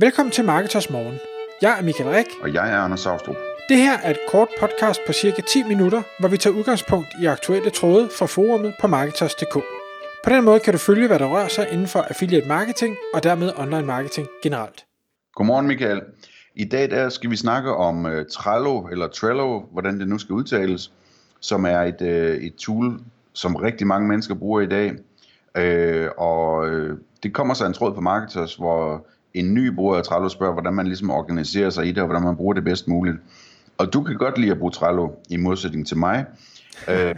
Velkommen til Marketers Morgen. Jeg er Michael Rik. Og jeg er Anders Saustrup. Det her er et kort podcast på cirka 10 minutter, hvor vi tager udgangspunkt i aktuelle tråde fra forumet på Marketers.dk. På den måde kan du følge, hvad der rører sig inden for affiliate marketing og dermed online marketing generelt. Godmorgen Michael. I dag der skal vi snakke om uh, Trello, eller Trello, hvordan det nu skal udtales, som er et, uh, et tool, som rigtig mange mennesker bruger i dag. Uh, og uh, det kommer så en tråd på Marketers, hvor en ny bruger af Trello spørger, hvordan man ligesom organiserer sig i det, og hvordan man bruger det bedst muligt. Og du kan godt lide at bruge Trello, i modsætning til mig. øh,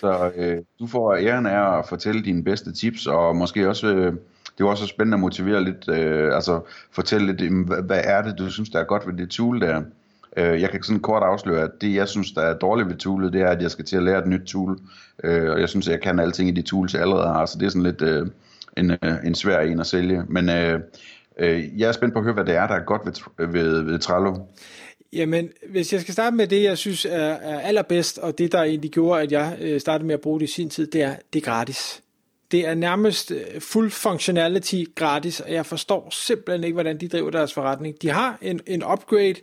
så øh, du får æren af at fortælle dine bedste tips, og måske også, øh, det er også spændende at motivere lidt, øh, altså fortælle lidt, hvad, hvad er det, du synes, der er godt ved det tool der. Øh, jeg kan sådan kort afsløre, at det, jeg synes, der er dårligt ved toolet, det er, at jeg skal til at lære et nyt tool, øh, og jeg synes, at jeg kan alting i de tools, jeg allerede har, så det er sådan lidt øh, en, øh, en svær en at sælge. Men øh, Øh, jeg er spændt på at høre, hvad det er, der er godt ved, ved, ved Trello. Jamen, hvis jeg skal starte med det, jeg synes er, er allerbedst, og det, der egentlig gjorde, at jeg øh, startede med at bruge det i sin tid, det er, det er gratis. Det er nærmest øh, fuld functionality gratis, og jeg forstår simpelthen ikke, hvordan de driver deres forretning. De har en, en upgrade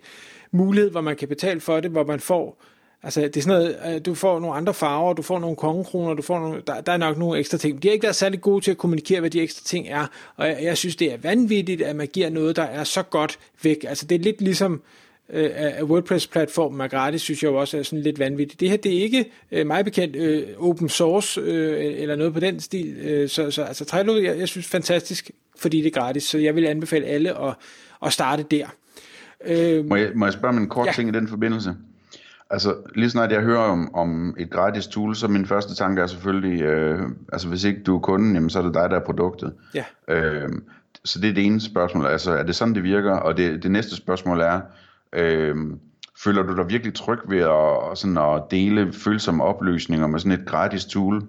mulighed, hvor man kan betale for det, hvor man får Altså, det er sådan noget, øh, du får nogle andre farver, du får nogle kongekroner, du får nogle, der, der er nok nogle ekstra ting. De har ikke været særlig gode til at kommunikere, hvad de ekstra ting er, og jeg, jeg synes, det er vanvittigt, at man giver noget, der er så godt væk. Altså, det er lidt ligesom, øh, at WordPress-platformen er gratis, synes jeg jo også er sådan lidt vanvittigt. Det her, det er ikke øh, meget bekendt øh, open source øh, eller noget på den stil, øh, så, så altså Trello, jeg, jeg synes fantastisk, fordi det er gratis, så jeg vil anbefale alle at, at starte der. Øh, må, jeg, må jeg spørge om en kort ja. ting i den forbindelse? Altså, lige snart jeg hører om, om et gratis tool, så min første tanke er selvfølgelig, øh, altså hvis ikke du er kunden, jamen, så er det dig, der er produktet. Ja. Øh, så det er det ene spørgsmål. Altså, er det sådan, det virker? Og det, det næste spørgsmål er, øh, føler du dig virkelig tryg ved at, sådan at dele følsomme oplysninger med sådan et gratis tool?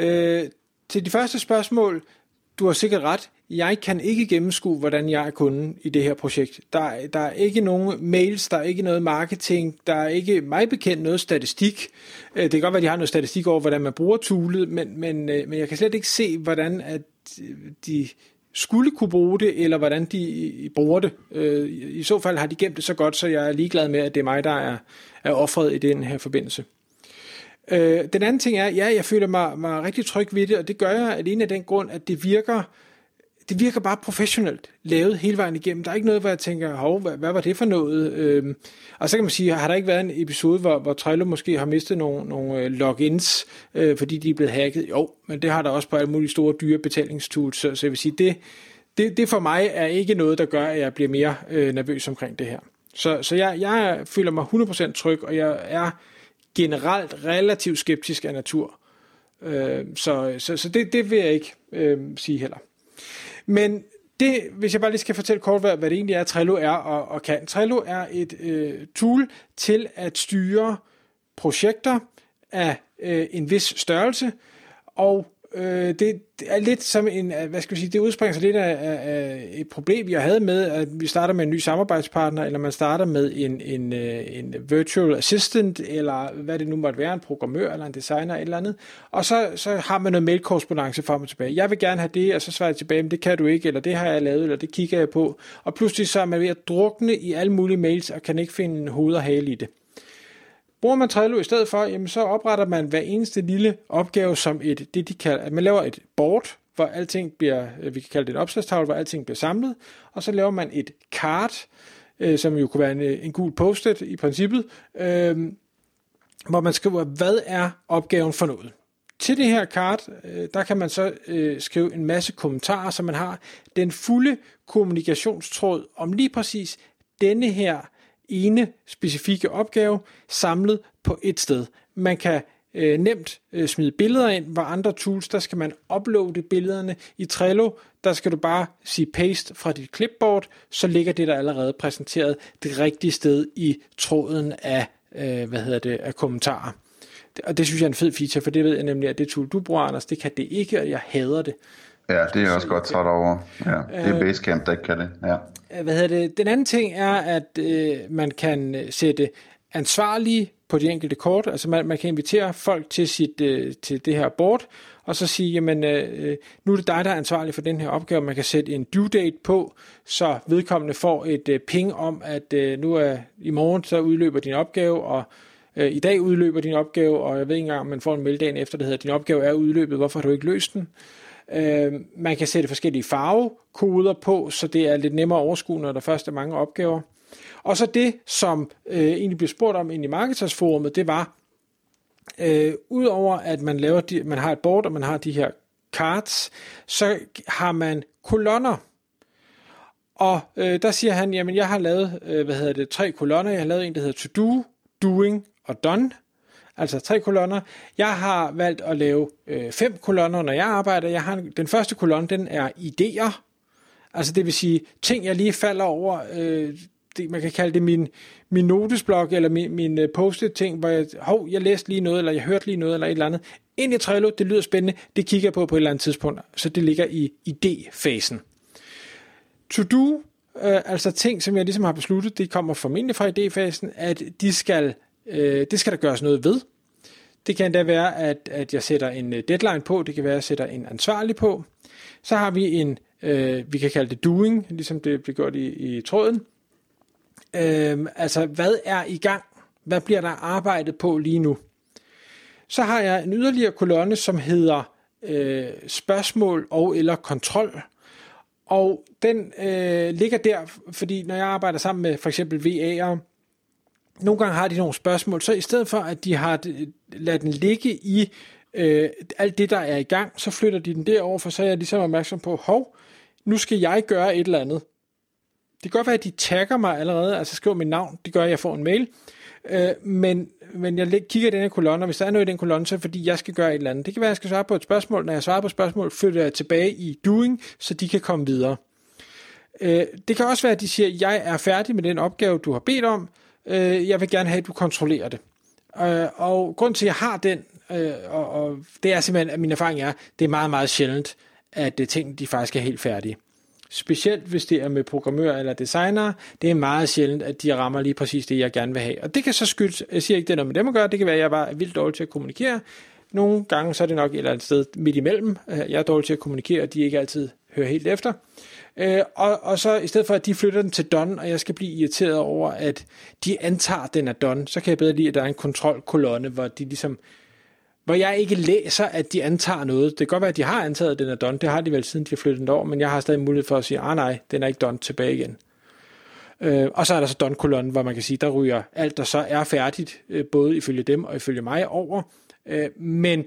Øh, til de første spørgsmål, du har sikkert ret. Jeg kan ikke gennemskue, hvordan jeg er kunden i det her projekt. Der, der er ikke nogen mails, der er ikke noget marketing, der er ikke mig bekendt noget statistik. Øh, det kan godt være, at de har noget statistik over, hvordan man bruger toolet, men, men, øh, men jeg kan slet ikke se, hvordan at øh, de skulle kunne bruge det, eller hvordan de bruger det. I så fald har de gemt det så godt, så jeg er ligeglad med, at det er mig, der er, er offret i den her forbindelse. Den anden ting er, ja, jeg føler mig, mig rigtig tryg ved det, og det gør jeg alene af den grund, at det virker, det virker bare professionelt lavet hele vejen igennem. Der er ikke noget, hvor jeg tænker, hov, hvad, hvad var det for noget? Øhm, og så kan man sige, har der ikke været en episode, hvor, hvor Trello måske har mistet nogle, nogle øh, logins, øh, fordi de er blevet hacket? Jo, men det har der også på alle mulige store dyre betalingstools, så, så jeg vil sige, det, det, det for mig er ikke noget, der gør, at jeg bliver mere øh, nervøs omkring det her. Så, så jeg, jeg føler mig 100% tryg, og jeg er generelt relativt skeptisk af natur. Øh, så så, så det, det vil jeg ikke øh, sige heller. Men det, hvis jeg bare lige skal fortælle kort, hvad, hvad det egentlig er, Trello er og, og kan. Trello er et øh, tool til at styre projekter af øh, en vis størrelse, og øh, det er lidt som en, øh, hvad skal vi sige, det udspringer sig lidt af, af et problem, jeg havde med, at vi starter med en ny samarbejdspartner, eller man starter med en, en, øh, en virtual assistant, eller hvad det nu måtte være, en programmør, eller en designer, eller andet, og så, så har man noget mailkorrespondance frem og tilbage. Jeg vil gerne have det, og så svarer jeg tilbage, men det kan du ikke, eller det har jeg lavet, eller det kigger jeg på, og pludselig så er man ved at drukne i alle mulige mails, og kan ikke finde hoved og hale i det. Bruger man Trello i stedet for, jamen så opretter man hver eneste lille opgave som et, det de kalder, at man laver et board, hvor alting bliver, øh, vi kan kalde det et opslagstavle, hvor alting bliver samlet, og så laver man et card, øh, som jo kunne være en, øh, en gul post-it i princippet, øh, hvor man skriver, hvad er opgaven for noget. Til det her card, øh, der kan man så øh, skrive en masse kommentarer, så man har den fulde kommunikationstråd om lige præcis denne her ene specifikke opgave samlet på et sted. Man kan øh, nemt øh, smide billeder ind, hvor andre tools, der skal man uploade billederne. I Trello, der skal du bare sige paste fra dit clipboard, så ligger det der allerede præsenteret det rigtige sted i tråden af, øh, hvad hedder det, af kommentarer. Og det synes jeg er en fed feature, for det ved jeg nemlig, at det tool, du bruger, Anders, det kan det ikke, og jeg hader det. Ja, det er også godt træt over. Ja, det er øh, Basecamp, der ikke kan det. Ja. Hvad hedder det? Den anden ting er, at øh, man kan øh, sætte ansvarlige på de enkelte kort. Altså man, man kan invitere folk til, sit, øh, til det her board, og så sige, jamen øh, nu er det dig, der er ansvarlig for den her opgave. Man kan sætte en due date på, så vedkommende får et øh, ping om, at øh, nu er i morgen, så udløber din opgave, og øh, i dag udløber din opgave, og jeg ved ikke engang, om man får en mail dagen efter, der hedder, din opgave er udløbet, hvorfor har du ikke løst den? Øh, man kan sætte forskellige farvekoder på, så det er lidt nemmere at overskue, når der først er mange opgaver. Og så det, som øh, egentlig blev spurgt om ind i Marketersforumet, det var, øh, udover at man laver de, man har et board, og man har de her cards, så har man kolonner. Og øh, der siger han, jamen jeg har lavet, øh, hvad hedder det, tre kolonner. Jeg har lavet en, der hedder to do, doing og done. Altså tre kolonner. Jeg har valgt at lave øh, fem kolonner, når jeg arbejder. Jeg har, den første kolonne, den er idéer. Altså det vil sige, ting jeg lige falder over, øh, det, man kan kalde det min, min notesblok, eller min, min øh, post-it ting, hvor jeg, hov, jeg læste lige noget, eller jeg hørte lige noget, eller et eller andet. Ind i Trello, det lyder spændende, det kigger jeg på på et eller andet tidspunkt, så det ligger i idéfasen. To-do, øh, altså ting, som jeg ligesom har besluttet, det kommer formentlig fra idéfasen, at de skal, øh, det skal der gøres noget ved. Det kan da være, at, at jeg sætter en øh, deadline på, det kan være, at jeg sætter en ansvarlig på. Så har vi en, øh, vi kan kalde det doing, ligesom det bliver gjort i, i tråden. Øh, altså, hvad er i gang? Hvad bliver der arbejdet på lige nu? Så har jeg en yderligere kolonne, som hedder øh, spørgsmål og eller kontrol. Og den øh, ligger der, fordi når jeg arbejder sammen med for eksempel VA'er, nogle gange har de nogle spørgsmål, så i stedet for at de har ladet den ligge i øh, alt det, der er i gang, så flytter de den derover, for så er jeg ligesom opmærksom på, hov, nu skal jeg gøre et eller andet. Det kan godt være, at de tagger mig allerede, altså skriver mit navn, det gør, at jeg får en mail, øh, men, men jeg kigger i den her kolonne, og hvis der er noget i den kolonne, så er det fordi, jeg skal gøre et eller andet. Det kan være, at jeg skal svare på et spørgsmål. Når jeg svarer på et spørgsmål, flytter jeg tilbage i doing, så de kan komme videre. Øh, det kan også være, at de siger, at jeg er færdig med den opgave, du har bedt om. Øh, jeg vil gerne have, at du kontrollerer det. Øh, og grund til, at jeg har den, øh, og, og det er simpelthen, at min erfaring er, det er meget, meget sjældent, at det ting, de faktisk er helt færdige specielt hvis det er med programmører eller designer, det er meget sjældent, at de rammer lige præcis det, jeg gerne vil have. Og det kan så skyldes, jeg siger ikke, det er noget med dem at gøre, det kan være, at jeg bare er vildt dårlig til at kommunikere. Nogle gange så er det nok et eller andet sted midt imellem. Øh, jeg er dårlig til at kommunikere, og de ikke altid hører helt efter. Øh, og, og så i stedet for, at de flytter den til done, og jeg skal blive irriteret over, at de antager, at den er done, så kan jeg bedre lide, at der er en kontrolkolonne, hvor de ligesom hvor jeg ikke læser, at de antager noget. Det kan godt være, at de har antaget, at den er done. Det har de vel siden de har flyttet den over, men jeg har stadig mulighed for at sige, ah nej, den er ikke done tilbage igen. Øh, og så er der så done-kolonnen, hvor man kan sige, der ryger alt, der så er færdigt, øh, både ifølge dem og ifølge mig over. Øh, men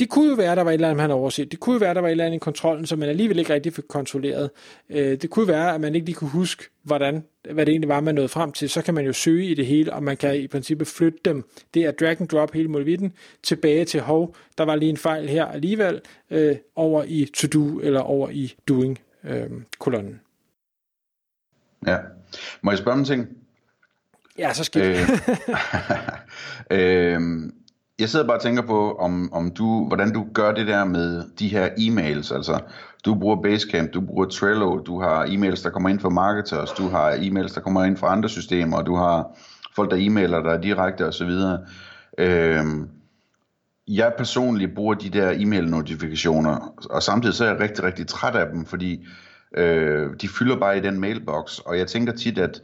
det kunne jo være, der var et eller andet, han har overset. Det kunne jo være, der var et eller andet i kontrollen, som man alligevel ikke rigtig fik kontrolleret. Øh, det kunne være, at man ikke lige kunne huske, hvordan, hvad det egentlig var, man nåede frem til. Så kan man jo søge i det hele, og man kan i princippet flytte dem. Det er drag and drop hele muligheden tilbage til hov. Der var lige en fejl her alligevel, øh, over i to do eller over i doing øh, kolonnen. Ja. Må jeg spørge om en ting? Ja, så skal øh, øh, jeg sidder bare og tænker på, om, om du, hvordan du gør det der med de her e-mails. Altså, du bruger Basecamp, du bruger Trello, du har e-mails, der kommer ind fra marketers, du har e-mails, der kommer ind fra andre systemer, du har folk, der e-mailer dig direkte osv. Øhm, jeg personligt bruger de der e-mail-notifikationer, og samtidig så er jeg rigtig, rigtig træt af dem, fordi øh, de fylder bare i den mailbox, og jeg tænker tit, at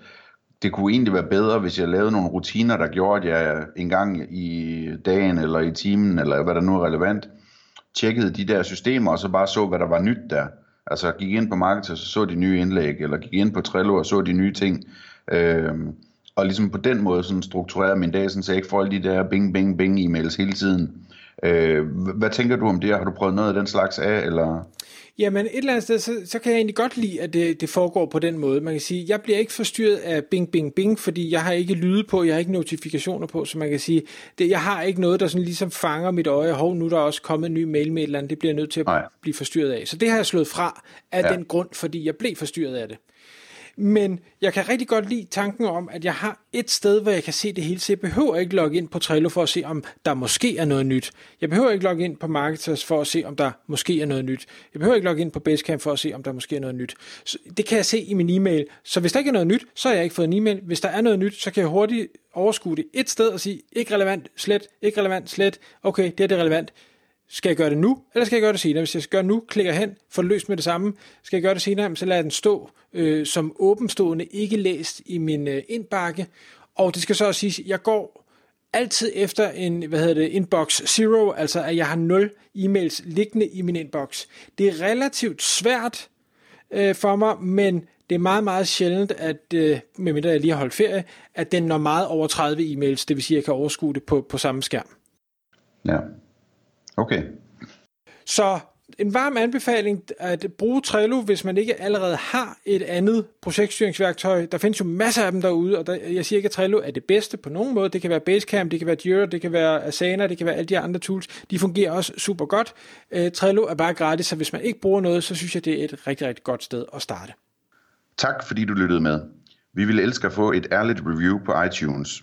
det kunne egentlig være bedre, hvis jeg lavede nogle rutiner, der gjorde, at jeg en gang i dagen eller i timen, eller hvad der nu er relevant, tjekkede de der systemer, og så bare så, hvad der var nyt der. Altså gik ind på markedet, og så så de nye indlæg, eller gik ind på Trello og så de nye ting. Øhm, og ligesom på den måde sådan strukturerede min dag, sådan, så jeg ikke får alle de der bing, bing, bing e-mails hele tiden. Øh, hvad tænker du om det? Har du prøvet noget af den slags af? Eller? Jamen et eller andet sted, så, så kan jeg egentlig godt lide, at det, det foregår på den måde. Man kan sige, jeg bliver ikke forstyrret af bing, bing, bing, fordi jeg har ikke lyde på, jeg har ikke notifikationer på, så man kan sige, det, jeg har ikke noget, der sådan ligesom fanger mit øje. Hov, nu er der også kommet en ny mail med et eller andet, det bliver jeg nødt til at Nej. blive forstyrret af. Så det har jeg slået fra af ja. den grund, fordi jeg blev forstyrret af det. Men jeg kan rigtig godt lide tanken om, at jeg har et sted, hvor jeg kan se det hele, så jeg behøver ikke logge ind på Trello for at se, om der måske er noget nyt. Jeg behøver ikke logge ind på Marketers for at se, om der måske er noget nyt. Jeg behøver ikke logge ind på Basecamp for at se, om der måske er noget nyt. Så det kan jeg se i min e-mail. Så hvis der ikke er noget nyt, så har jeg ikke fået en e-mail. Hvis der er noget nyt, så kan jeg hurtigt overskue det et sted og sige, ikke relevant, slet, ikke relevant, slet. Okay, det er det relevant skal jeg gøre det nu, eller skal jeg gøre det senere? Hvis jeg skal gøre det nu, klikker jeg hen, får det løst med det samme. Skal jeg gøre det senere, så lader jeg den stå øh, som åbenstående, ikke læst i min øh, indbakke. Og det skal så også sige, at jeg går altid efter en, hvad hedder det, inbox zero, altså at jeg har 0 e-mails liggende i min inbox. Det er relativt svært øh, for mig, men det er meget, meget sjældent, at, øh, medmindre jeg lige har holdt ferie, at den når meget over 30 e-mails, det vil sige, at jeg kan overskue det på, på samme skærm. Ja, okay. Så en varm anbefaling at bruge Trello, hvis man ikke allerede har et andet projektstyringsværktøj. Der findes jo masser af dem derude, og der, jeg siger ikke, at Trello er det bedste på nogen måde. Det kan være Basecamp, det kan være Jira, det kan være Asana, det kan være alle de andre tools. De fungerer også super godt. Uh, Trello er bare gratis, så hvis man ikke bruger noget, så synes jeg, det er et rigtig, rigtig godt sted at starte. Tak fordi du lyttede med. Vi vil elske at få et ærligt review på iTunes.